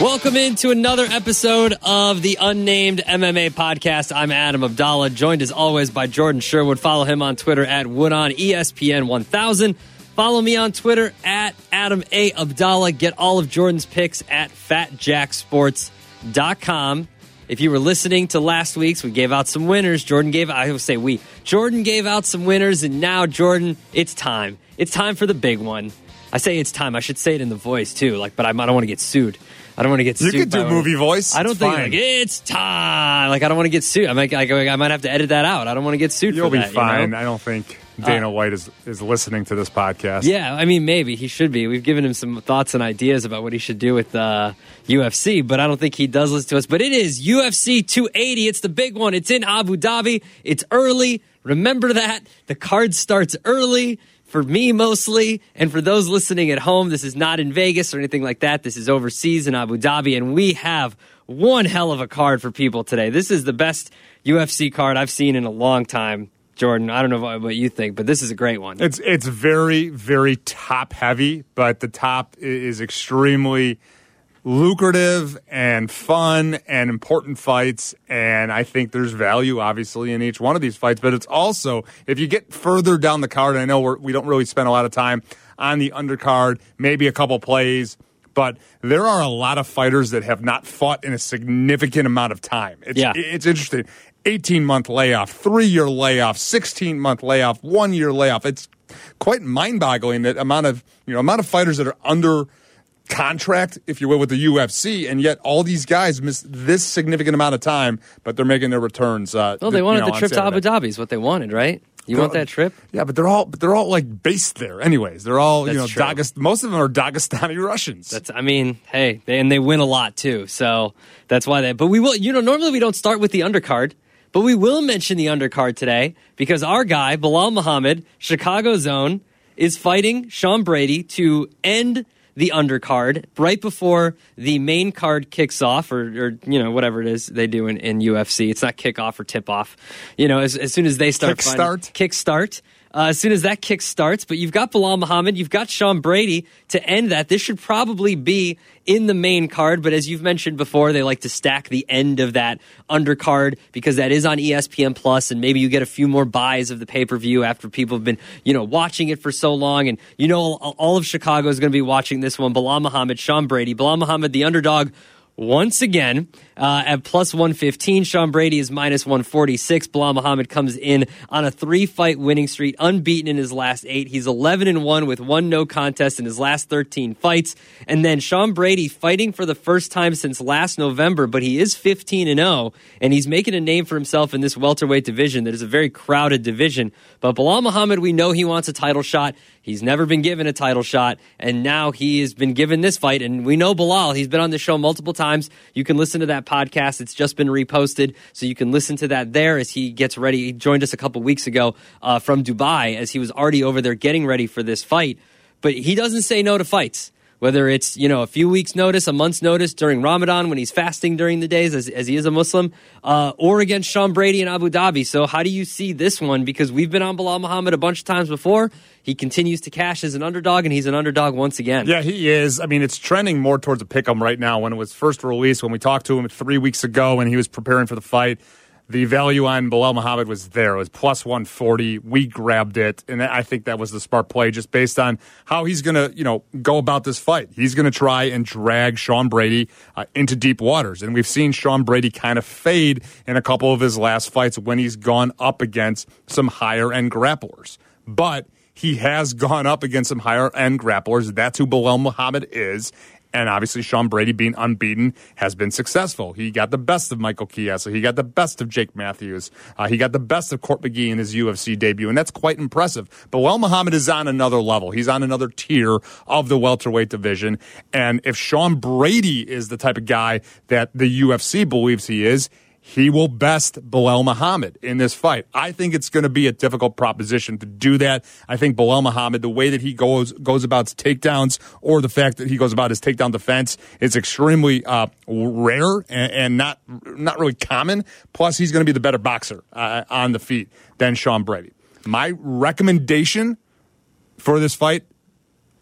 Welcome into another episode of the Unnamed MMA podcast. I'm Adam Abdalla, joined as always by Jordan Sherwood. Follow him on Twitter at Woodon ESPN 1000. Follow me on Twitter at Adam A. Abdalla. Get all of Jordan's picks at fatjacksports.com. If you were listening to last week's, we gave out some winners. Jordan gave, I will say we, Jordan gave out some winners, and now, Jordan, it's time. It's time for the big one. I say it's time. I should say it in the voice too, like, but I don't want to get sued. I don't want to get sued. You could do movie voice. I don't It's think like it's time. Like I don't want to get sued. I might, I, I might have to edit that out. I don't want to get sued. You'll for be that, you fine. know? I don't think Dana White is, is listening to this podcast. Yeah, I mean, maybe he should be. We've given him some thoughts and ideas about what he should do with uh, UFC, but I don't think he does listen to us. But it is UFC 280. It's the big one. It's in Abu Dhabi. It's early. Remember that. The card starts early. For me, mostly, and for those listening at home, this is not in Vegas or anything like that. This is overseas in Abu Dhabi, and we have one hell of a card for people today. This is the best UFC card I've seen in a long time. Jordan, I don't know what you think, but this is a great one. It's it's very very top heavy, but the top is extremely lucrative and fun and important fights and I think there's value obviously in each one of these fights. But it's also if you get further down the card I know we're, we don't really spend a lot of time on the undercard maybe a couple plays but there are a lot of fighters that have not fought in a significant amount of time. It's, Yeah. it's interesting. 18 month layoff 3 year layoff 16 month layoff 1 year layoff. It's quite mind boggling that amount of you know amount of fighters that are under contract, if you will, with the UFC, and yet all these guys miss this significant amount of time, but they're making their returns. Uh, Well, they you wanted know, the trip to Abu Dhabi is what they wanted, right? You want that trip? Yeah, but they're all but they're all like based there, anyways. They're all you know, true. Dagest- most of them are Dagestani Russians. That's. I mean, hey, they, and they win a lot too, so that's why they. But we will. You know, normally we don't start with the undercard, but we will mention the undercard today because our guy Bilal Muhammad, Chicago Zone, is fighting Sean Brady to end the undercard right before the main card kicks off, or, or you know whatever it is they do in, in UFC. It's not kickoff or tip off. You know, as, as soon as they start fighting- Kickstart? Uh, as soon as that kick starts, but you've got Bilal Muhammad, you've got Sean Brady to end that. This should probably be in the main card, but as you've mentioned before, they like to stack the end of that undercard because that is on ESPN Plus, and maybe you get a few more buys of the pay per view after people have been, you know, watching it for so long. And you know, all, all of Chicago is going to be watching this one. Bilal Muhammad, Sean Brady, Bilal Muhammad, the underdog once again uh, at plus 115. Sean Brady is minus 146. Bilal Muhammad comes in on a three fight winning streak, unbeaten in his last eight. He's 11 and 1 with one no contest in his last 13 fights. And then Sean Brady fighting for the first time since last November, but he is 15 and 0, and he's making a name for himself in this welterweight division that is a very crowded division. But Bilal Muhammad, we know he wants a title shot. He's never been given a title shot, and now he has been given this fight. And we know Bilal, he's been on the show multiple times. You can listen to that podcast. It's just been reposted, so you can listen to that there as he gets ready. He joined us a couple weeks ago uh, from Dubai as he was already over there getting ready for this fight. But he doesn't say no to fights. Whether it's you know a few weeks' notice, a month's notice during Ramadan when he's fasting during the days as, as he is a Muslim, uh, or against Sean Brady in Abu Dhabi. So how do you see this one? Because we've been on Bilal Muhammad a bunch of times before. He continues to cash as an underdog, and he's an underdog once again. Yeah, he is. I mean, it's trending more towards a pick 'em right now. When it was first released, when we talked to him three weeks ago when he was preparing for the fight, the value on Bilal Muhammad was there. It was plus 140. We grabbed it, and I think that was the smart play just based on how he's going to, you know, go about this fight. He's going to try and drag Sean Brady uh, into deep waters, and we've seen Sean Brady kind of fade in a couple of his last fights when he's gone up against some higher end grapplers. But he has gone up against some higher end grapplers. That's who Bilal Muhammad is. And obviously, Sean Brady being unbeaten has been successful. He got the best of Michael Chiesa. He got the best of Jake Matthews. Uh, he got the best of Court McGee in his UFC debut, and that's quite impressive. Bilal Muhammad is on another level. He's on another tier of the welterweight division. And if Sean Brady is the type of guy that the UFC believes he is, he will best Bilal Muhammad in this fight. I think it's going to be a difficult proposition to do that. I think Bilal Muhammad, the way that he goes goes about his takedowns, or the fact that he goes about his takedown defense, is extremely uh, rare and, and not not really common. Plus, he's going to be the better boxer uh, on the feet than Sean Brady. My recommendation for this fight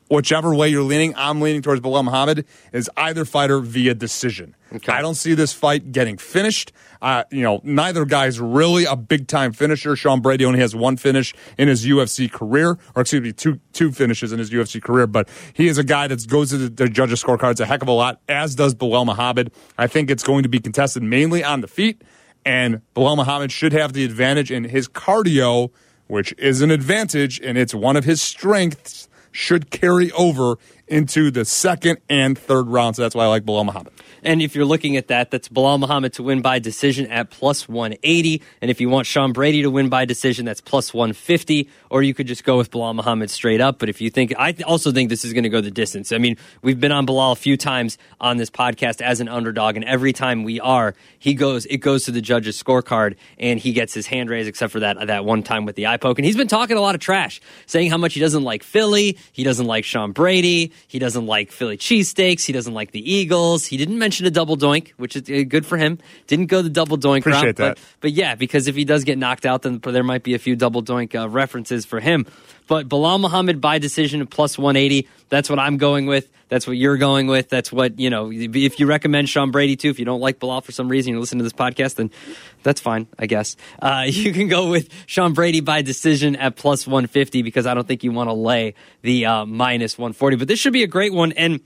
whichever way you're leaning, I'm leaning towards Bilal Muhammad, is either fighter via decision. Okay. I don't see this fight getting finished. Uh, you know, neither guy's really a big time finisher. Sean Brady only has one finish in his UFC career, or excuse me, two two finishes in his UFC career. But he is a guy that goes to the, the judges' scorecards a heck of a lot, as does Bilal Muhammad. I think it's going to be contested mainly on the feet, and Bilal Muhammad should have the advantage in his cardio, which is an advantage, and it's one of his strengths. Should carry over into the second and third round. So that's why I like Bilal Muhammad. And if you're looking at that, that's Bilal Muhammad to win by decision at plus 180. And if you want Sean Brady to win by decision, that's plus 150. Or you could just go with Bilal Muhammad straight up. But if you think, I also think this is going to go the distance. I mean, we've been on Bilal a few times on this podcast as an underdog, and every time we are, he goes, it goes to the judge's scorecard, and he gets his hand raised, except for that that one time with the eye poke. And he's been talking a lot of trash, saying how much he doesn't like Philly, he doesn't like Sean Brady, he doesn't like Philly cheesesteaks, he doesn't like the Eagles. He didn't mention a double doink, which is uh, good for him. Didn't go the double doink Appreciate route, that. but but yeah, because if he does get knocked out, then there might be a few double doink uh, references for him. But Bilal Muhammad by decision at plus 180. That's what I'm going with. That's what you're going with. That's what, you know, if you recommend Sean Brady too, if you don't like Bilal for some reason, you listen to this podcast, then that's fine, I guess. Uh, you can go with Sean Brady by decision at plus 150 because I don't think you want to lay the uh, minus 140. But this should be a great one. And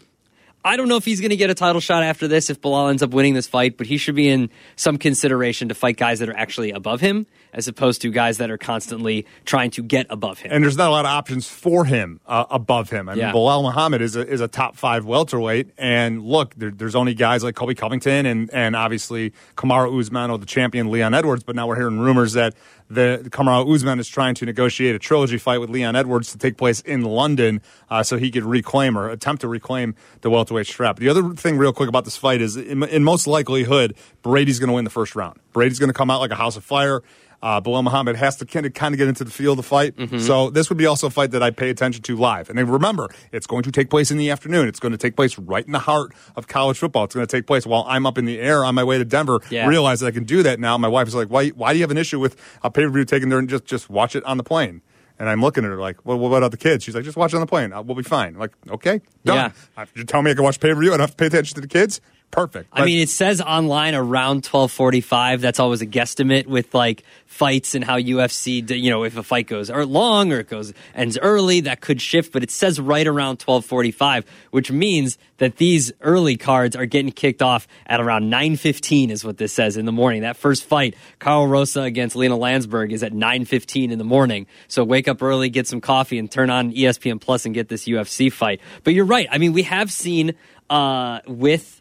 I don't know if he's going to get a title shot after this if Bilal ends up winning this fight, but he should be in some consideration to fight guys that are actually above him as opposed to guys that are constantly trying to get above him. and there's not a lot of options for him uh, above him. I mean, Yeah. Bilal Muhammad is a, is a top five welterweight, and look, there, there's only guys like Colby Covington and and obviously Kamaru Usman or the champion Leon Edwards. But now we're hearing rumors that the Kamaru Usman is trying to negotiate a trilogy fight with Leon Edwards to take place in London, uh, so he could reclaim or attempt to reclaim the welterweight strap. The other thing, real quick, about this fight is, in, in most likelihood, Brady's going to win the first round. Brady's going to come out like a house of fire. Uh, Bilal Muhammad has to kind of, kind of get into the feel of the fight. So this would be also a fight that I pay attention to live. And then remember, it's going to take place in the afternoon. It's going to take place right in the heart of college football. It's going to take place while I'm up in the air on my way to Denver. Yeah. Realize that I can do that now. My wife is like, why, why do you have an issue with a pay per view taken there and just, just watch it on the plane? And I'm looking at her like, well, what about the kids? She's like, just watch it on the plane. Uh, We'll be fine. I'm like, okay, done. Yeah. Uh, You tell me I can watch pay per view. I don't have to pay attention to the kids. Perfect. I mean, it says online around 1245. That's always a guesstimate with like fights and how UFC, you know, if a fight goes or long or it goes ends early, that could shift. But it says right around 1245, which means that these early cards are getting kicked off at around 915 is what this says in the morning. That first fight, Karol Rosa against Lina Länsberg, is at 915 in the morning. So wake up early, get some coffee, and turn on ESPN Plus and get this UFC fight. But you're right. I mean, we have seen uh, with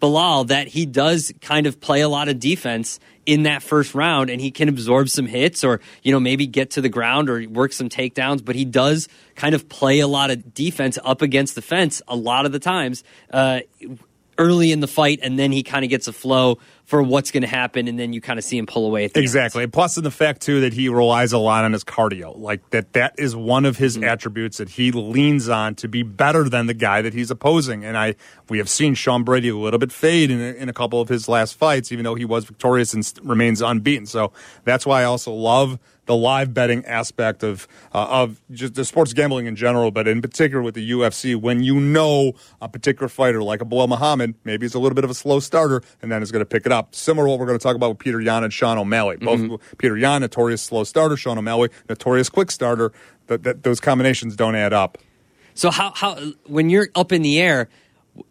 Bilal that he does kind of play a lot of defense in that first round and he can absorb some hits or you know maybe get to the ground or work some takedowns but he does kind of play a lot of defense up against the fence a lot of the times uh, early in the fight and then he kind of gets a flow for what's going to happen and then you kind of see him pull away at the end. Exactly. Plus, in the fact too that he relies a lot on his cardio, like that. That is one of his attributes that he leans on to be better than the guy that he's opposing. And I, we have seen Sean Brady a little bit fade in, a- in a couple of his last fights, even though he was victorious and remains unbeaten. So that's why I also love the live betting aspect of uh, of just the sports gambling in general, but in particular with the UFC, when you know a particular fighter like a Bilal Muhammad, maybe he's a little bit of a slow starter, and then is going to pick it up. Similar to what we're going to talk about with Peter Yan and Sean O'Malley. Both mm-hmm. Peter Yan, notorious slow starter, Sean O'Malley, notorious quick starter. That, that those combinations don't add up. So how how when you're up in the air,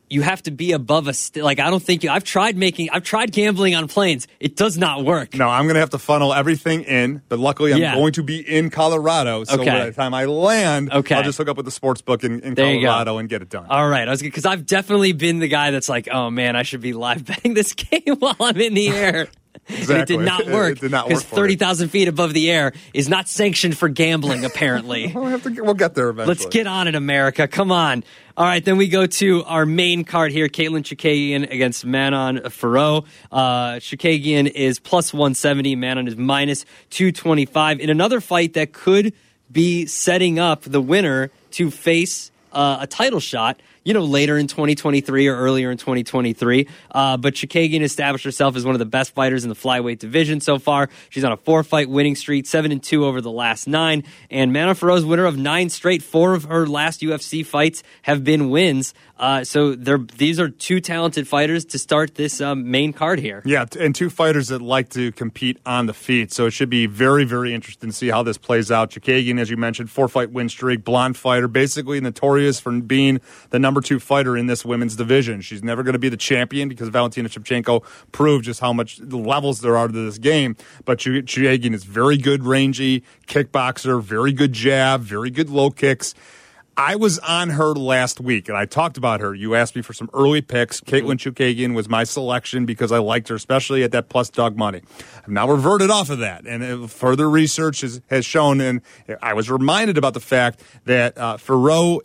you have to be above a st- like I don't think you. I've tried making. I've tried gambling on planes. It does not work. No, I'm going to have to funnel everything in, but luckily I'm Yeah. going to be in Colorado. So Okay. by the time I land, Okay. I'll just hook up with the sports book in, in There you go. Colorado and get it done. All right, I was because I've definitely been the guy that's like, oh man, I should be live betting this game while I'm in the air. And it did not work. it did not because work thirty thousand feet above the air is not sanctioned for gambling. Apparently. we'll, have to get, we'll get there eventually. Let's get on it, America. Come on. All right, then we go to our main card here Katlyn Chookagian against Manon Fiorot. Uh, Chookagian is plus 170, Manon is minus 225 in another fight that could be setting up the winner to face uh, a title shot. You know, later in 2023 or earlier in 2023. Uh, but Chookagian established herself as one of the best fighters in the flyweight division so far. She's on a four fight winning streak, seven and two over the last nine. And Manon Fiorot's winner of nine straight. Four of her last UFC fights have been wins. Uh, so these are two talented fighters to start this um, main card here. Yeah, and two fighters that like to compete on the feet. So it should be very, very interesting to see how this plays out. Chookagian, as you mentioned, four fight win streak, blonde fighter, basically notorious for being the number two fighter in this women's division. She's never going to be the champion because Valentina Shevchenko proved just how much levels there are to this game. But Chookagian is very good, rangy kickboxer, very good jab, very good low kicks. I was on her last week and I talked about her. You asked me for some early picks. Katlyn Chookagian was my selection because I liked her, especially at that plus dog money. I've now reverted off of that, and uh, further research has, has shown, and I was reminded about the fact that uh,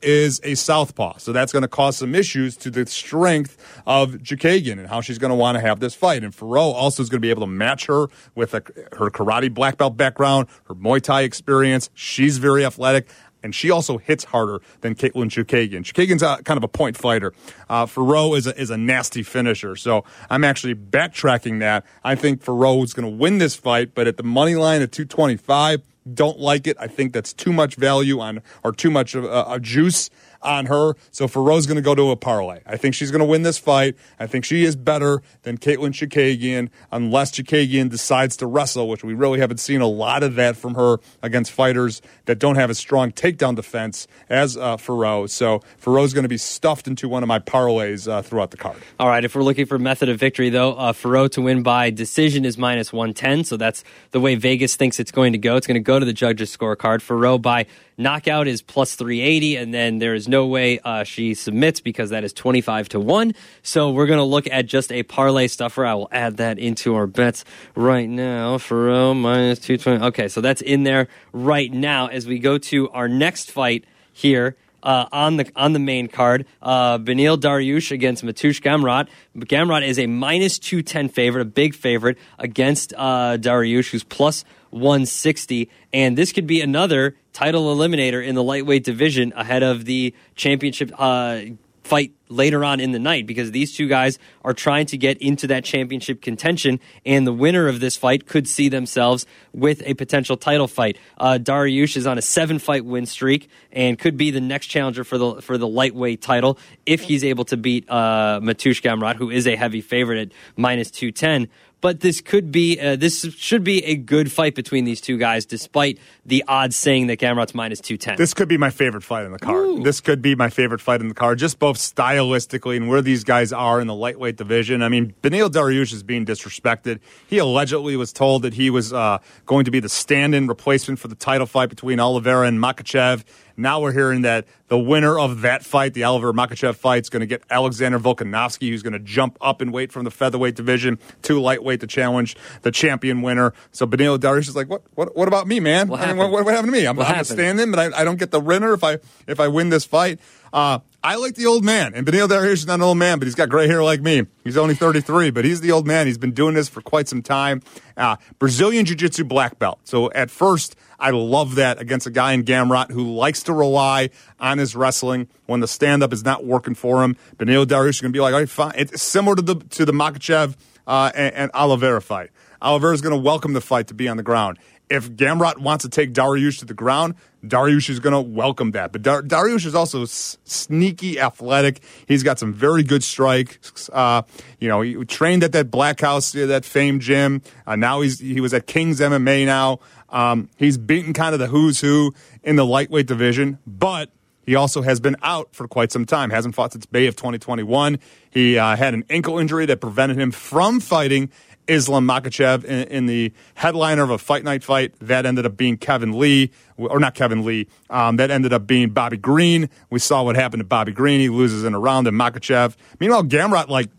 is a southpaw, so that's going to cause some issues to the strength of Chookagian and how she's going to want to have this fight. And Fiorot also is going to be able to match her with a, her karate black belt background, her Muay Thai experience. She's very athletic and she also hits harder than Katlyn Chookagian. Chookagian's a, kind of a point fighter. Uh, is a, is a nasty finisher. So I'm actually backtracking that. I think Fiorot is going to win this fight, but at the money line at 225, don't like it. I think that's too much value on or too much of a juice on her. So Fiorot's going to go to a parlay. I think she's going to win this fight. I think she is better than Katlyn Chookagian unless Chookagian decides to wrestle, which we really haven't seen a lot of that from her against fighters that don't have a strong takedown defense as uh. So Fiorot's going to be stuffed into one of my parlays uh, throughout the card. All right. If we're looking for method of victory, though, uh, to win by decision is minus 110. So that's the way Vegas thinks it's going to go. It's going to go to the judges' scorecard. Fiorot by knockout is plus 380, and then there is no way uh, she submits because that is 25 to 1. So we're going to look at just a parlay stuffer. I will add that into our bets right now. Fiorot minus 220. Okay, so that's in there right now as we go to our next fight here. Uh, on the on the main card. Uh, Beneil Dariush against Mateusz Gamrot. Gamrot is a minus two ten favorite, a big favorite against uh, Dariush, who's plus 160. And this could be another title eliminator in the lightweight division ahead of the championship uh, fight later on in the night because these two guys are trying to get into that championship contention, and the winner of this fight could see themselves with a potential title fight. Uh, Dariush is on a seven-fight win streak and could be the next challenger for the for the lightweight title if he's able to beat uh, Mateusz Gamrot, who is a heavy favorite at minus two ten but this could be uh, this should be a good fight between these two guys, despite the odds saying that Gamrot's minus two ten. This could be my favorite fight in the card. Ooh. This could be my favorite fight in the card, just both stylistically and where these guys are in the lightweight division. I mean, Beneil Dariush is being disrespected. He allegedly was told that he was uh, going to be the stand-in replacement for the title fight between Oliveira and Makhachev. Now we're hearing that the winner of that fight, the Oliver Makhachev fight, is going to get Alexander Volkanovski, who's going to jump up in weight from the featherweight division to lightweight to challenge the champion winner. So Beneil Dariush is like, what, what, what about me, man? What I mean, what, what, happened to me? I'm, I'm a stand-in, but I, I, don't get the winner if I if I win this fight. Uh, I like the old man, and Beneil Dariush is not an old man, but he's got gray hair like me. He's only 33, but he's the old man. He's been doing this for quite some time. Uh, Brazilian Jiu-Jitsu black belt. So at first, I love that against a guy in Gamrot who likes to rely on his wrestling when the stand-up is not working for him. Beneil Dariush is going to be like, all right, fine. It's similar to the to the Makhachev uh, and, and Oliveira fight. Oliveira is going to welcome the fight to be on the ground. If Gamrot wants to take Dariush to the ground, Dariush is going to welcome that. But Dar- Dariush is also s- sneaky athletic. He's got some very good strikes. Uh, you know, he trained at that Black House, that famed gym. Uh, now he's he was at King's MMA now. Um, he's beaten kind of the who's who in the lightweight division, but he also has been out for quite some time. Hasn't fought since May of 2021. He uh, had an ankle injury that prevented him from fighting Islam Makhachev in, in, the headliner of a fight night fight. That ended up being Kevin Lee, or not Kevin Lee. Um, that ended up being Bobby Green. We saw what happened to Bobby Green. He loses in a round to Makhachev. Meanwhile, Gamrot, like,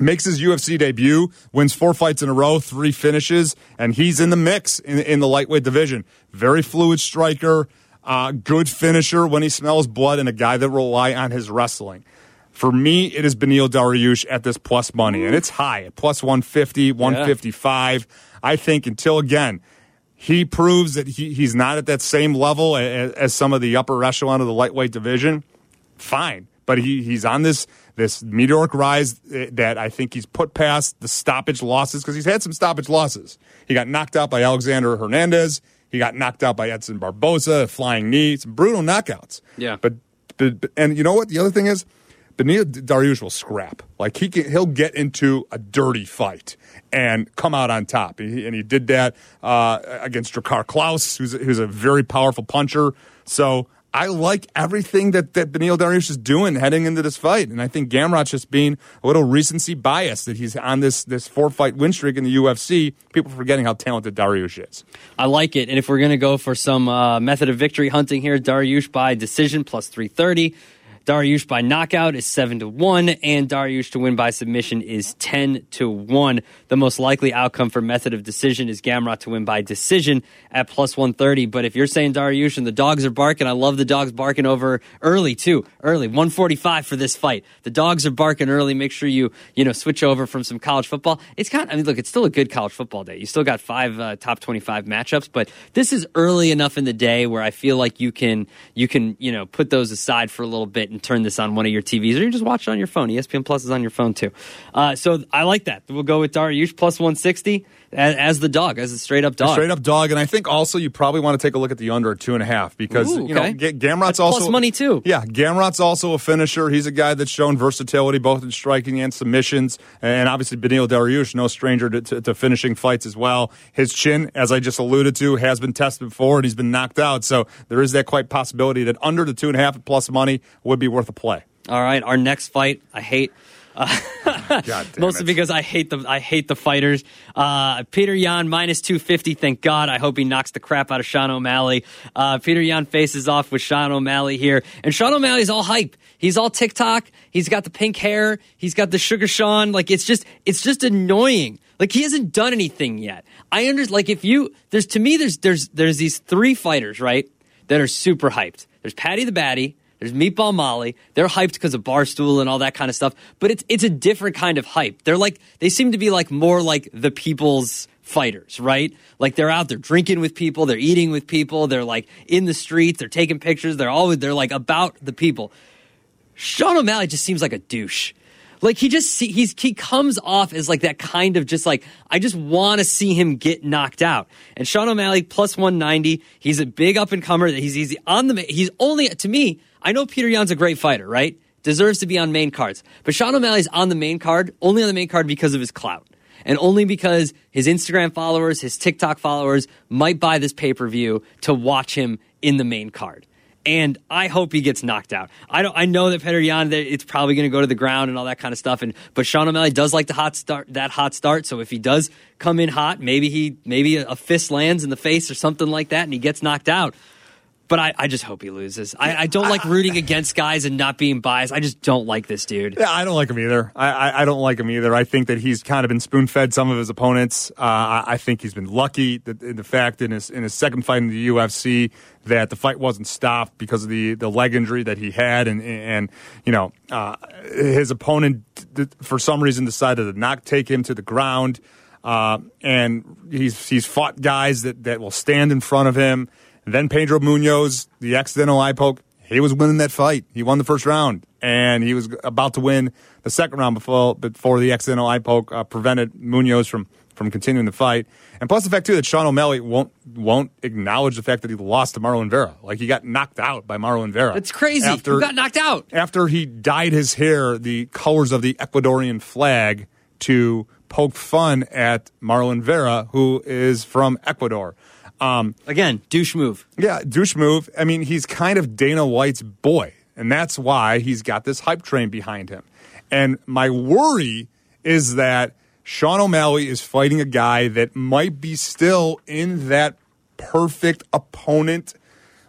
makes his UFC debut, wins four fights in a row, three finishes, and he's in the mix in, in the lightweight division. Very fluid striker, uh, good finisher when he smells blood, and a guy that rely on his wrestling. For me, it is Beneil Dariush at this plus money, and it's high, plus 150, 155. Yeah. I think until again, he proves that he, he's not at that same level as, as some of the upper echelon of the lightweight division. Fine but he he's on this this meteoric rise eh, that I think he's put past the stoppage losses because he's had some stoppage losses. He got knocked out by Alexander Hernandez. He got knocked out by Edson Barboza, flying knee, some brutal knockouts. Yeah. But, but, but- and you know what? The other thing is, Beneil Dariush will scrap. Like he can, he'll get into a dirty fight and come out on top. And he, and he did that uh, against Drakkar Klose, who's who's a very powerful puncher. So I like everything that that Beneil Dariush is doing heading into this fight, and I think Gamrot's just being a little recency bias that he's on this this four fight win streak in the UFC. People forgetting how talented Dariush is. I like it. And if we're going to go for some uh, method of victory hunting here, Dariush by decision plus 330. Dariush by knockout is 7 to 1 and Dariush to win by submission is 10 to 1. The most likely outcome for method of decision is Gamrot to win by decision at plus 130, but if you're saying Dariush and the dogs are barking, I love the dogs barking over early too. Early 145 for this fight. The dogs are barking early. Make sure you, you know, switch over from some college football. It's kind of, I mean look, it's still a good college football day. You still got five uh, top 25 matchups, but this is early enough in the day where I feel like you can you can, you know, put those aside for a little bit and turn this on one of your TVs, or you just watch it on your phone. ESPN Plus is on your phone too. Uh, so I like that. We'll go with Dariush plus 160 as, as the dog, as a straight up dog. Straight up dog, and I think also you probably want to take a look at the under at two and a half because Ooh, you know okay. Ga- Gamrot's That's also plus money, too. Yeah, Gamrot's also a finisher. He's a guy that's shown versatility both in striking and submissions, and obviously Beneil Dariush, no stranger to, to, to finishing fights as well. His chin, as I just alluded to, has been tested before and he's been knocked out, so there is that quite possibility that under the two and a half at plus money would be worth a play. All right, our next fight, I hate. Mostly it. because I hate the I hate the fighters. Uh, Peter Yan minus two fifty. Thank God. I hope he knocks the crap out of Sean O'Malley. Uh, Peter Yan faces off with Sean O'Malley here, and Sean O'Malley's all hype. He's all TikTok. He's got the pink hair. He's got the sugar Sean. Like it's just it's just annoying. Like he hasn't done anything yet. I understand. Like if you there's to me there's there's there's these three fighters right that are super hyped. There's Paddy the Baddy. There's Meatball Molly. They're hyped because of Barstool and all that kind of stuff. But it's it's a different kind of hype. They're like they seem to be like more like the people's fighters, right? Like they're out there drinking with people, they're eating with people, they're like in the streets, they're taking pictures, they're always they're like about the people. Sean O'Malley just seems like a douche. Like he just see, he's he comes off as like that kind of just like I just want to see him get knocked out. And Sean O'Malley plus 190. He's a big up and comer. That he's he's on the he's only to me. I know Peter Yan's a great fighter, right? Deserves to be on main cards. But Sean O'Malley's on the main card only on the main card because of his clout. And only because his Instagram followers, his TikTok followers might buy this pay per view to watch him in the main card and I hope he gets knocked out. I don't. I know that Peter Yan, that it's probably going to go to the ground and all that kind of stuff. And but Sean O'Malley does like the hot start, that hot start. So if he does come in hot, maybe he maybe a, a fist lands in the face or something like that, and he gets knocked out. But I, I just hope he loses. I, I don't like rooting against guys and not being biased. I just don't like this dude. Yeah, I don't like him either. I, I, I don't like him either. I think that he's kind of been spoon fed some of his opponents. Uh, I, I think he's been lucky that in the fact in his in his second fight in the UFC that the fight wasn't stopped because of the, the leg injury that he had, and and you know uh, his opponent for some reason decided to not take him to the ground, uh, and he's he's fought guys that that will stand in front of him. Then Pedro Munhoz, the accidental eye poke, he was winning that fight. He won the first round, and he was about to win the second round before before the accidental eye poke uh, prevented Munhoz from from continuing the fight. And plus the fact too that Sean O'Malley won't won't acknowledge the fact that he lost to Marlon Vera. Like he got knocked out by Marlon Vera. It's crazy. After, Who got knocked out? after he dyed his hair the colors of the Ecuadorian flag to poke fun at Marlon Vera, who is from Ecuador. Um, Again, douche move. yeah, douche move. I mean, he's kind of Dana White's boy, and that's why he's got this hype train behind him. And my worry is that Sean O'Malley is fighting a guy that might be still in that perfect opponent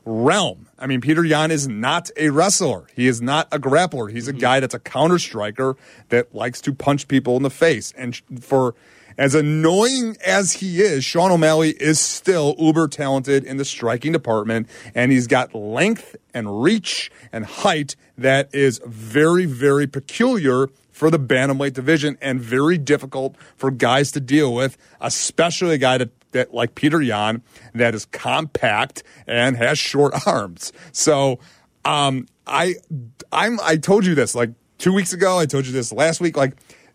realm. I mean, Peter Yan is not a wrestler. He is not a grappler. He's a guy that's a counter striker that likes to punch people in the face. And for as annoying as he is, Sean O'Malley is still uber talented in the striking department, and he's got length and reach and height that is very, very peculiar for the bantamweight division and very difficult for guys to deal with, especially a guy that, that like Peter Yan that is compact and has short arms. So um, I I'm I told you this like two weeks ago. I told you this last week. Like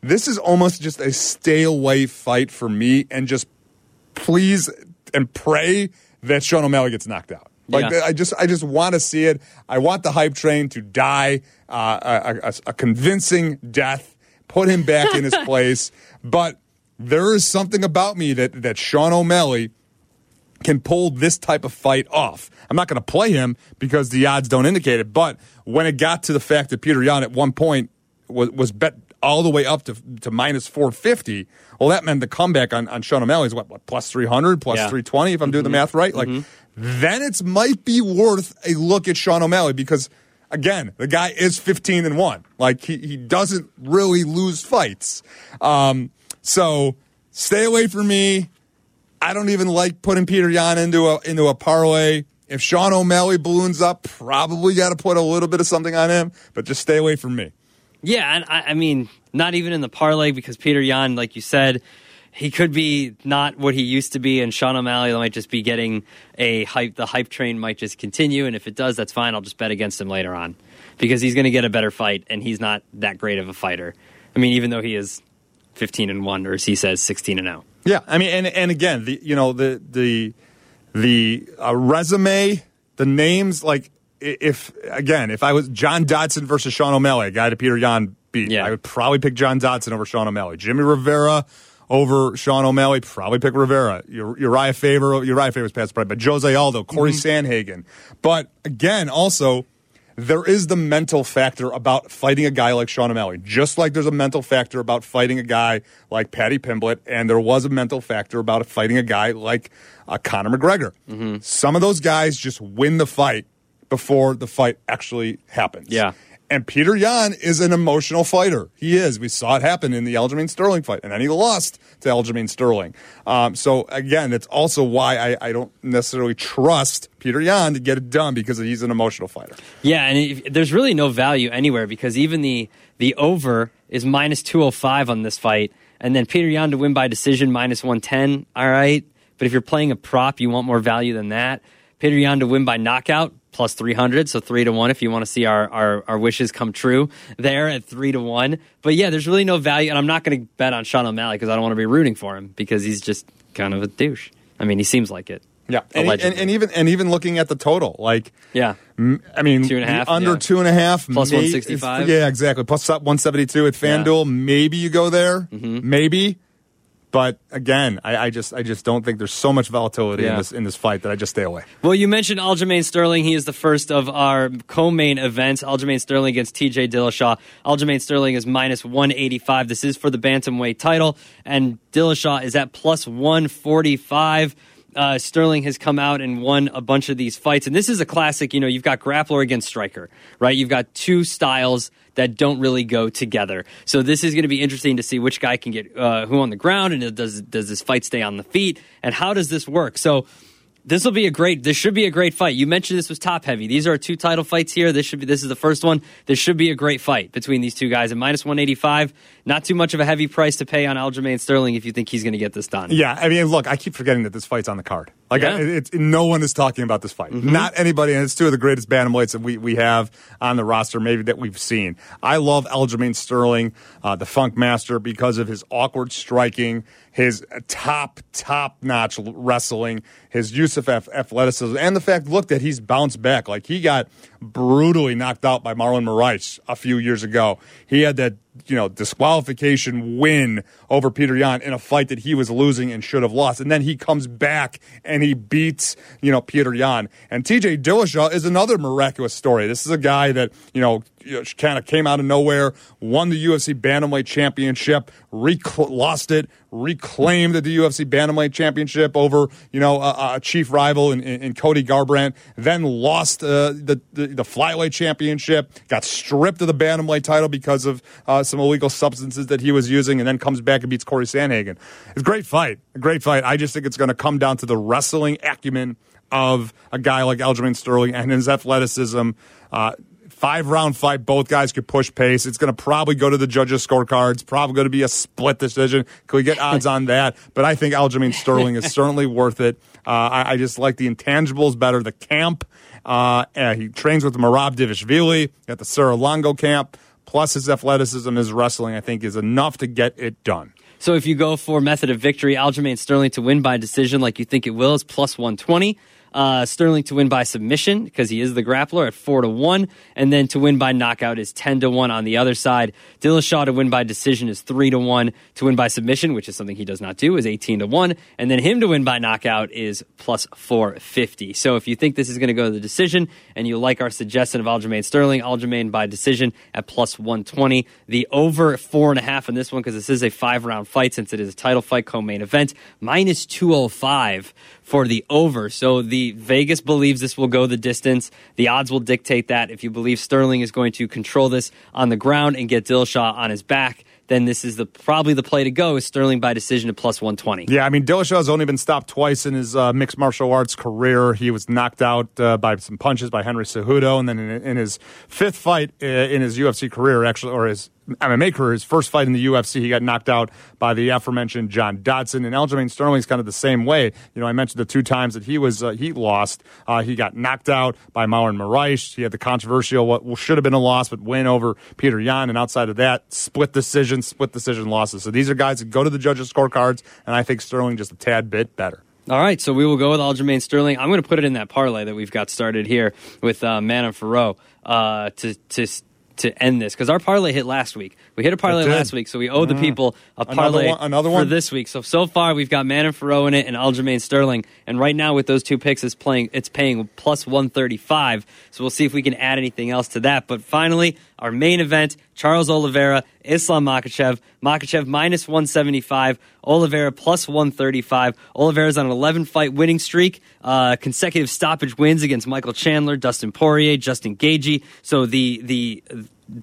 this is almost just a stay away fight for me, and just please and pray that Sean O'Malley gets knocked out. Like Yeah. I just I just want to see it. I want the hype train to die uh, a, a, a convincing death. Put him back in his place. But there is something about me that that Sean O'Malley can pull this type of fight off. I'm not going to play him because the odds don't indicate it. But when it got to the fact that Peter Yan at one point was, was bet all the way up to, to minus 450, well, that meant the comeback on, on Sean O'Malley is what, what plus 300, plus Yeah. 320, if I'm doing the math right. Like, then it might be worth a look at Sean O'Malley because. Again, the guy is 15 and 1. Like, he, he doesn't really lose fights. Um, so stay away from me. I don't even like putting Peter Yan into a into a parlay. If Sean O'Malley balloons up, probably got to put a little bit of something on him, but just stay away from me. Yeah, and I, I mean, not even in the parlay because Peter Yan, like you said, he could be not what he used to be, and Sean O'Malley might just be getting a hype. The hype train might just continue, and if it does, that's fine. I'll just bet against him later on because he's going to get a better fight, and he's not that great of a fighter. I mean, even though he is fifteen and one, or as he says, sixteen and zero. Yeah, I mean, and and again, the you know the the the uh, resume, the names, like if again, if I was John Dodson versus Sean O'Malley, a guy that Peter Yan beat, Yeah. I would probably pick John Dodson over Sean O'Malley. Jimmy Rivera over Sean O'Malley, probably pick Rivera. Urijah Faber, Urijah Faber's past pride, but Jose Aldo, Cory Sandhagen. But again, also. There is the mental factor about fighting a guy like Sean O'Malley, just like there's a mental factor about fighting a guy like Paddy Pimblett, and there was a mental factor about fighting a guy like uh, Conor McGregor. Some of those guys just win the fight before the fight actually happens. Yeah. And Peter Yan is an emotional fighter. He is. We saw it happen in the Aljamain Sterling fight, and then he lost to Aljamain Sterling. Um, so again, that's also why I, I don't necessarily trust Peter Yan to get it done because he's an emotional fighter. Yeah, and if, there's really no value anywhere because even the the over is minus 205 on this fight, and then Peter Yan to win by decision minus 110. All right, but if you're playing a prop, you want more value than that. Peter Yan to win by knockout plus 300, so three to one if you want to see our, our, our wishes come true there at three to one. But yeah, there's really no value, and I'm not going to bet on Sean O'Malley because I don't want to be rooting for him because he's just kind of a douche. I mean, he seems like it. Yeah, and, and, and even and even looking at the total, like Yeah. I mean, Two and a half, under yeah. two and a half, Plus may- 165. Yeah, exactly. Plus one seventy two at Yeah. Mm-hmm. FanDuel. Maybe you go there, maybe. But again, I, I just I just don't think there's so much volatility in this in this fight that I just stay away. Well, you mentioned Aljamain Sterling. He is the first of our co-main events. Aljamain Sterling against TJ Dillashaw. Aljamain Sterling is minus 185. This is for the bantamweight title, and Dillashaw is at plus 145. Uh, Sterling has come out and won a bunch of these fights, and this is a classic. You know, you've got grappler against striker, right? You've got two styles that don't really go together. So this is going to be interesting to see which guy can get uh, who on the ground, and does does this fight stay on the feet, and how does this work? So this will be a great. This should be a great fight. You mentioned this was top heavy. These are two title fights here. This should be. This is the first one. This should be a great fight between these two guys. At minus one eighty five, not too much of a heavy price to pay on Aljamain Sterling if you think he's going to get this done. Yeah, I mean, look, I keep forgetting that this fight's on the card. Like, Yeah. I, it's no one is talking about this fight. Not anybody, and it's two of the greatest bantamweights that we, we have on the roster, maybe that we've seen. I love Aljamain Sterling, uh, the Funk Master, because of his awkward striking, his top top notch wrestling, his use of ath- athleticism, and the fact, look, that he's bounced back. Like he got brutally knocked out by Marlon Moraes a few years ago. He had that you know disqualification win over Peter Yan in a fight that he was losing and should have lost, and then he comes back and he beats you know Peter Yan. And T.J. Dillashaw is another miraculous story. This is a guy that you know kind of came out of nowhere, won the UFC Bantamweight Championship, rec- lost it, reclaimed the UFC Bantamweight Championship over you know a, a chief rival in, in, in Cody Garbrandt, then lost uh, the, the the flyweight championship, got stripped of the bantamweight title because of uh, some illegal substances that he was using, and then comes back and beats Cory Sandhagen. It's a great fight, a great fight. I just think it's going to come down to the wrestling acumen of a guy like Aljamain Sterling and his athleticism. Uh, Five round fight. Both guys could push pace. It's going to probably go to the judges' scorecards. Probably going to be a split decision. Can we get odds on that? But I think Aljamain Sterling is certainly worth it. Uh, I, I, just like the intangibles better. The camp. Uh, he trains with Merab Dvalishvili at the Serra-Longo camp. Plus his athleticism, his wrestling, I think, is enough to get it done. So if you go for method of victory, Aljamain Sterling to win by decision like you think it will is plus 120. Uh, Sterling to win by submission because he is the grappler at four to one, and then to win by knockout is ten to one on the other side. Dillashaw to win by decision is three to one. To win by submission, which is something he does not do, is eighteen to one, and then him to win by knockout is plus four fifty. So if you think this is going to go to the decision, and you like our suggestion of Aljamain Sterling, Aljamain by decision at plus one twenty. The over four and a half in this one because this is a five round fight since it is a title fight co-main event minus two hundred five for the over. So the Vegas believes this will go the distance. The odds will dictate that. If you believe Sterling is going to control this on the ground and get Dillashaw on his back, then this is the probably the play to go is Sterling by decision at plus 120. Yeah, I mean, Dillashaw has only been stopped twice in his uh, mixed martial arts career. He was knocked out uh, by some punches by Henry Cejudo, and then in, in his fifth fight uh, in his UFC career, actually, or his MMA career, his first fight in the UFC, he got knocked out by the aforementioned John Dodson. And Aljamain Sterling's kind of the same way. You know, I mentioned the two times that he was uh, he lost. Uh, he got knocked out by Marlon Moraes. He had the controversial what should have been a loss, but win over Peter Yan. And outside of that, split decision, split decision losses. So these are guys that go to the judges' scorecards, and I think Sterling just a tad bit better. All right, so we will go with Aljamain Sterling. I'm going to put it in that parlay that we've got started here with uh, Manon Fiorot uh, to to to end this because our parlay hit last week. We hit a parlay last week, so we owe the mm-hmm. people a parlay another one, another one? for this week. So so far we've got Manon Fiorot in it and Aljamain Sterling, and right now with those two picks, it's playing it's paying plus one thirty five. So we'll see if we can add anything else to that. But finally, our main event: Charles Oliveira, Islam Makhachev. Makhachev minus one seventy five. Oliveira plus one thirty five. Oliveira's on an eleven fight winning streak. Uh, consecutive stoppage wins against Michael Chandler, Dustin Poirier, Justin Gaethje. So the the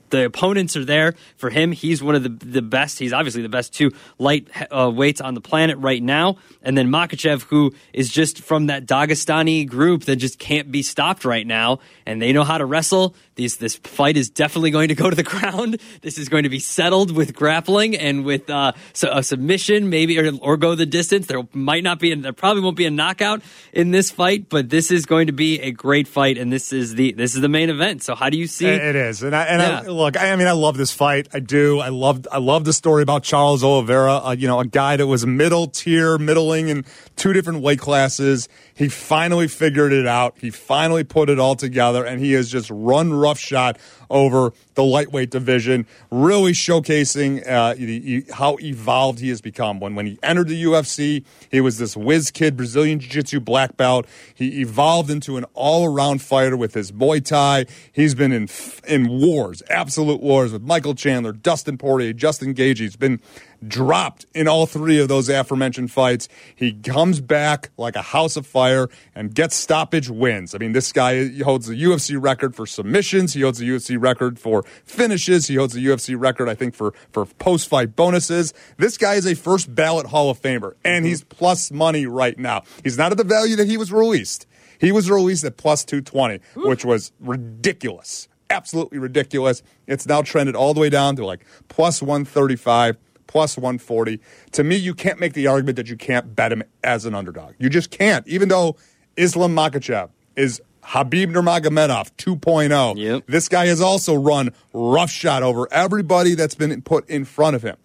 the opponents are there for him. He's one of the the best. He's obviously the best two light uh, weights on the planet right now. And then Makhachev, who is just from that Dagestani group that just can't be stopped right now, and they know how to wrestle. These this fight is definitely going to go to the ground. This is going to be settled with grappling and with uh, a submission, maybe or, or go the distance. There might not be, there probably won't be a knockout in this fight, but this is going to be a great fight, and this is the this is the main event. So how do you see? It is, and I, and yeah. Look, I, I, mean, I love this fight. I do. I love I love the story about Charles Oliveira. Uh, you know, a guy that was middle tier, middling in two different weight classes. He finally figured it out. He finally put it all together, and he has just run roughshod over the lightweight division, really showcasing uh, how evolved he has become. When when he entered the UFC, he was this whiz kid Brazilian Jiu-Jitsu black belt. He evolved into an all-around fighter with his Muay Thai. He's been in in wars, absolute wars with Michael Chandler, Dustin Poirier, Justin Gaethje. He's been dropped in all three of those aforementioned fights. He comes back like a house of fire and gets stoppage wins. I mean, this guy holds the UFC record for submissions. He holds the UFC record for finishes. He holds the UFC record, I think, for, for post fight bonuses. This guy is a first ballot Hall of Famer, and mm-hmm. he's plus money right now. He's not at the value that he was released. He was released at plus 220, which was ridiculous. Absolutely ridiculous. It's now trended all the way down to like plus 135 plus 140. To me, you can't make the argument that you can't bet him as an underdog. You just can't, even though Islam Makhachev is Khabib Nurmagomedov 2.0. Yep. This guy has also run roughshod over everybody that's been put in front of him,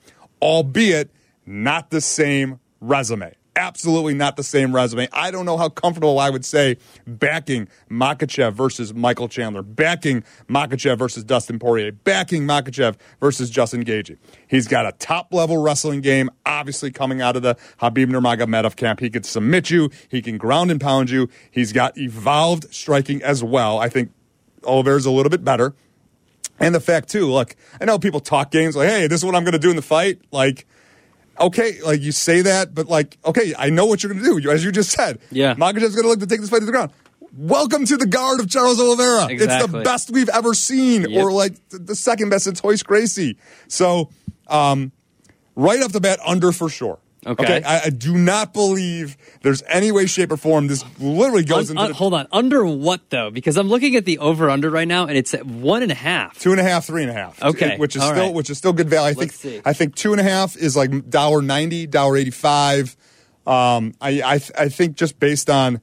albeit not the same resume absolutely not the same resume. I don't know how comfortable I would say backing Makhachev versus Michael Chandler, backing Makhachev versus Dustin Poirier, backing Makhachev versus Justin Gaethje. He's got a top level wrestling game, obviously coming out of the Khabib Nurmagomedov camp. He could submit you, he can ground and pound you. He's got evolved striking as well. I think Oliveira's a little bit better. And the fact too, look, I know people talk games like, "Hey, this is what I'm going to do in the fight." Like, okay, like you say that, but like, okay, I know what you're going to do, as you just said. Yeah. Makhachev's going to look to take this fight to the ground. Welcome to the guard of Charles Oliveira. Exactly. It's the best we've ever seen, yep. or like the second best since Royce Gracie. So, um, right off the bat, under for sure. Okay. I, I do not believe there's any way, shape, or form this literally goes Un- into un- the hold on. Under what though? Because I'm looking at the over under right now, and it's at one and a half. two and a half, three and a half. Okay, which is all still right. which is still good value. I think Let's see. I think two and a half is like dollar ninety, dollar eighty five. Um, I I I think just based on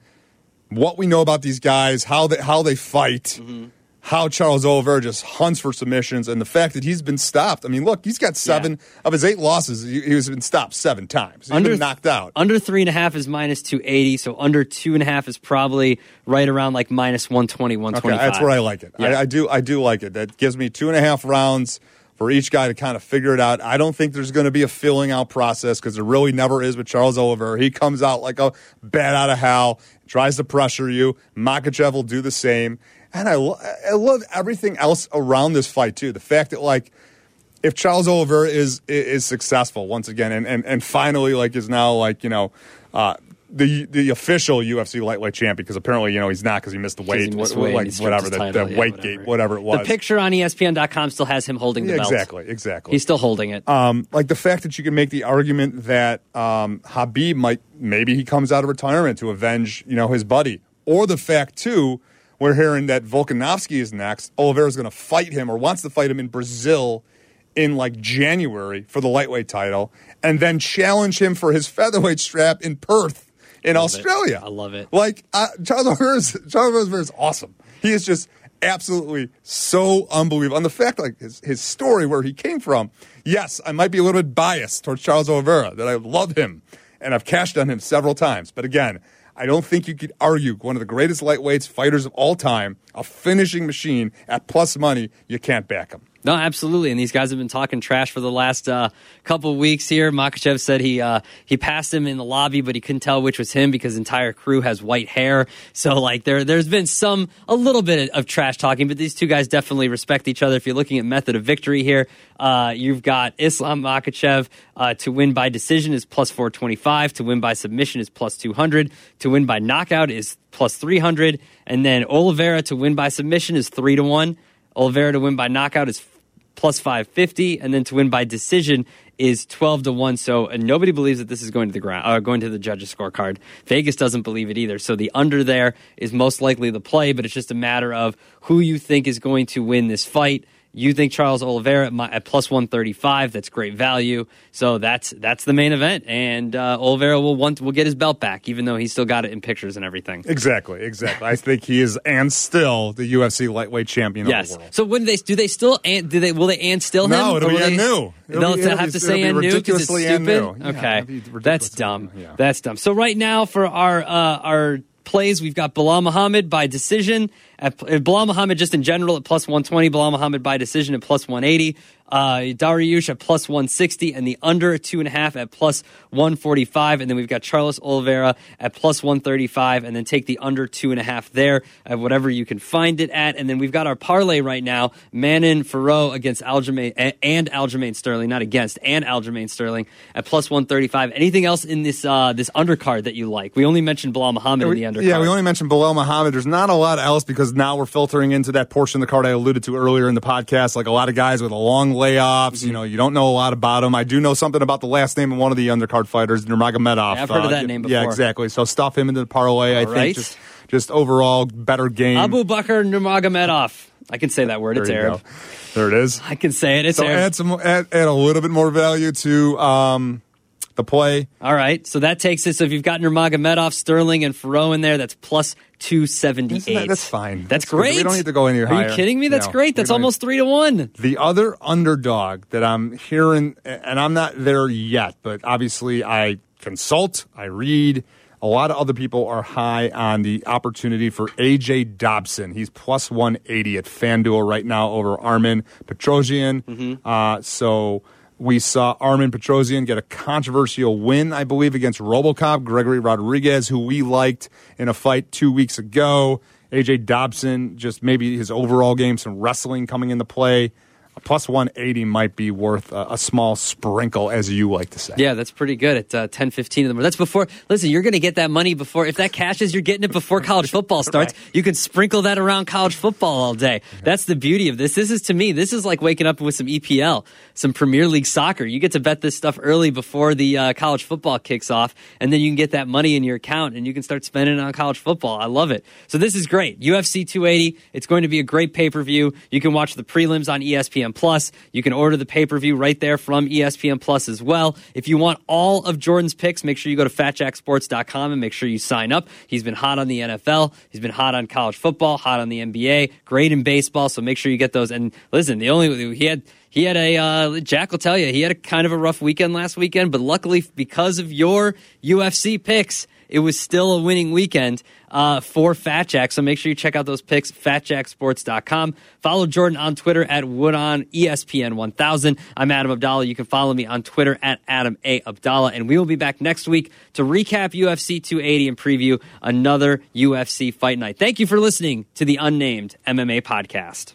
what we know about these guys, how they how they fight. Mm-hmm. How Charles Oliver just hunts for submissions, and the fact that he's been stopped. I mean, look, he's got seven of his eight losses. He, he's been stopped seven times. He's been knocked out. Under three and a half is minus 280. So under two and a half is probably right around like minus 120, Okay, that's where I like it. Yeah. I, I do. I do like it. That gives me two and a half rounds for each guy to kind of figure it out. I don't think there's going to be a filling out process because there really never is with Charles Oliver. He comes out like a bat out of hell, tries to pressure you. Makhachev will do the same, and I, lo- I love everything else around this fight too. The fact that like if Charles Oliver is is successful once again and, and, and finally like is now like you know uh, the the official UFC lightweight champ because apparently you know he's not because he missed the Because he weight, missed what- weight like he whatever the, title, that yeah, weight whatever. gate whatever it was. The picture on ESPN.com still has him holding the Yeah, belt. exactly, exactly. He's still holding it. um, like the fact that you can make the argument that um, Khabib might maybe he comes out of retirement to avenge you know his buddy, or the fact too we're hearing that Volkanovski is next. Oliveira's going to fight him or wants to fight him in Brazil in like January for the lightweight title, and then challenge him for his featherweight strap in Perth in Love it. Australia. I love it. Like uh, Charles Oliveira is Charles Oliveira is awesome. He is just absolutely so unbelievable. And the fact, like his his story, where he came from. Yes, I might be a little bit biased towards Charles Oliveira. That I love him, and I've cashed on him several times. But again. I don't think you could argue one of the greatest lightweights fighters of all time, a finishing machine at plus money. You can't back him. No, absolutely. And these guys have been talking trash for the last uh, couple of weeks here. Makhachev said he uh, he passed him in the lobby, but he couldn't tell which was him because entire crew has white hair. So like there there's been some a little bit of trash talking, but these two guys definitely respect each other. If you're looking at method of victory here, uh, you've got Islam Makhachev uh, to win by decision is plus 425, to win by submission is plus 200, to win by knockout is plus 300, and then Oliveira to win by submission is three to one. Oliveira to win by knockout is plus 550 and then to win by decision is 12 to 1 so nobody believes that this is going to the ground uh, going to the judges scorecard. Vegas doesn't believe it either. So the under there is most likely the play but it's just a matter of who you think is going to win this fight you think Charles Oliveira at, my, at plus 135 that's great value so that's that's the main event and uh, Oliveira will want will get his belt back even though he's still got it in pictures and everything Exactly, exactly. I think he is and still the UFC lightweight champion of Yes. the world. So when they do they still and do they will they and still him? No, it'll be they- new. It'll They'll be- it'll have be- to say and new because it's stupid. Yeah, okay, that's dumb. yeah. That's dumb. So right now for our uh, our plays, we've got Belal Muhammad by decision. At, Belal Muhammad just in general at plus 120. Belal Muhammad by decision at plus 180. Uh, Dariush at plus 160 and the under two and a half at plus 145. And then we've got Charles Oliveira at plus 135 and then take the under two and a half there at whatever you can find it at. And then we've got our parlay right now. Manon Fiorot against Aljamain and Aljamain Sterling, not against, and Aljamain Sterling at plus 135. Anything else in this uh, this undercard that you like? We only mentioned Belal Muhammad in the undercard. Yeah, we only mentioned Belal Muhammad. There's not a lot else because now we're filtering into that portion of the card I alluded to earlier in the podcast. Like a lot of guys with a long layoffs, Mm-hmm. you know, you don't know a lot about them. I do know something about the last name of one of the undercard fighters, Nurmagomedov. Yeah, I've heard of that Uh, name Yeah, exactly. So stuff him into the parlay. I All think just just overall better game. Abu Bakr Nurmagomedov. I can say that word. there It's Arab. go. There it is. I can say it. It's So Arab. add some add, add a little bit more value to um, the play. All right, so that takes it. So if you've got Nurmagomedov, Sterling, and Fiorot in there, that's plus two seventy eight. That- that's fine. That's, That's good. great. We don't need to go any Are higher. you kidding me? That's No, great. That's almost three to one. The other underdog that I'm hearing, and I'm not there yet, but obviously I consult, I read. A lot of other people are high on the opportunity for AJ Dobson. He's plus 180 at FanDuel right now over Armen Petrosyan. Uh, so we saw Armen Petrosyan get a controversial win, I believe, against Robocop, Gregory Rodrigues, who we liked in a fight two weeks ago. AJ Dobson, just maybe his overall game, some wrestling coming into play. A plus 180 might be worth a, a, small sprinkle, as you like to say. Yeah, that's pretty good at uh, 10 15 in the morning. That's before, listen, you're going to get that money before, if that cashes, you're getting it before college football starts. right. You can sprinkle that around college football all day. That's the beauty of this. This is, to me, this is like waking up with some EPL, some Premier League soccer. You get to bet this stuff early before the uh, college football kicks off, and then you can get that money in your account and you can start spending it on college football. I love it. So this is great. UFC 280. It's going to be a great pay per view. You can watch the prelims on ESPN Plus. You can order the pay per view right there from ESPN Plus as well. If you want all of Jordan's picks, make sure you go to fatjacksports.com and make sure you sign up. He's been hot on the NFL. He's been hot on college football, hot on the NBA, great in baseball. So make sure you get those. And listen, the only he had he had a uh, Jack will tell you he had a kind of a rough weekend last weekend, but luckily because of your UFC picks, it was still a winning weekend uh, for Fat Jack. So make sure you check out those picks, fatjacksports.com. Follow Jordan on Twitter at Woodon ESPN 1000. I'm Adam Abdalla. You can follow me on Twitter at Adam A. Abdalla. And we will be back next week to recap UFC 280 and preview another UFC fight night. Thank you for listening to the Unnamed MMA podcast.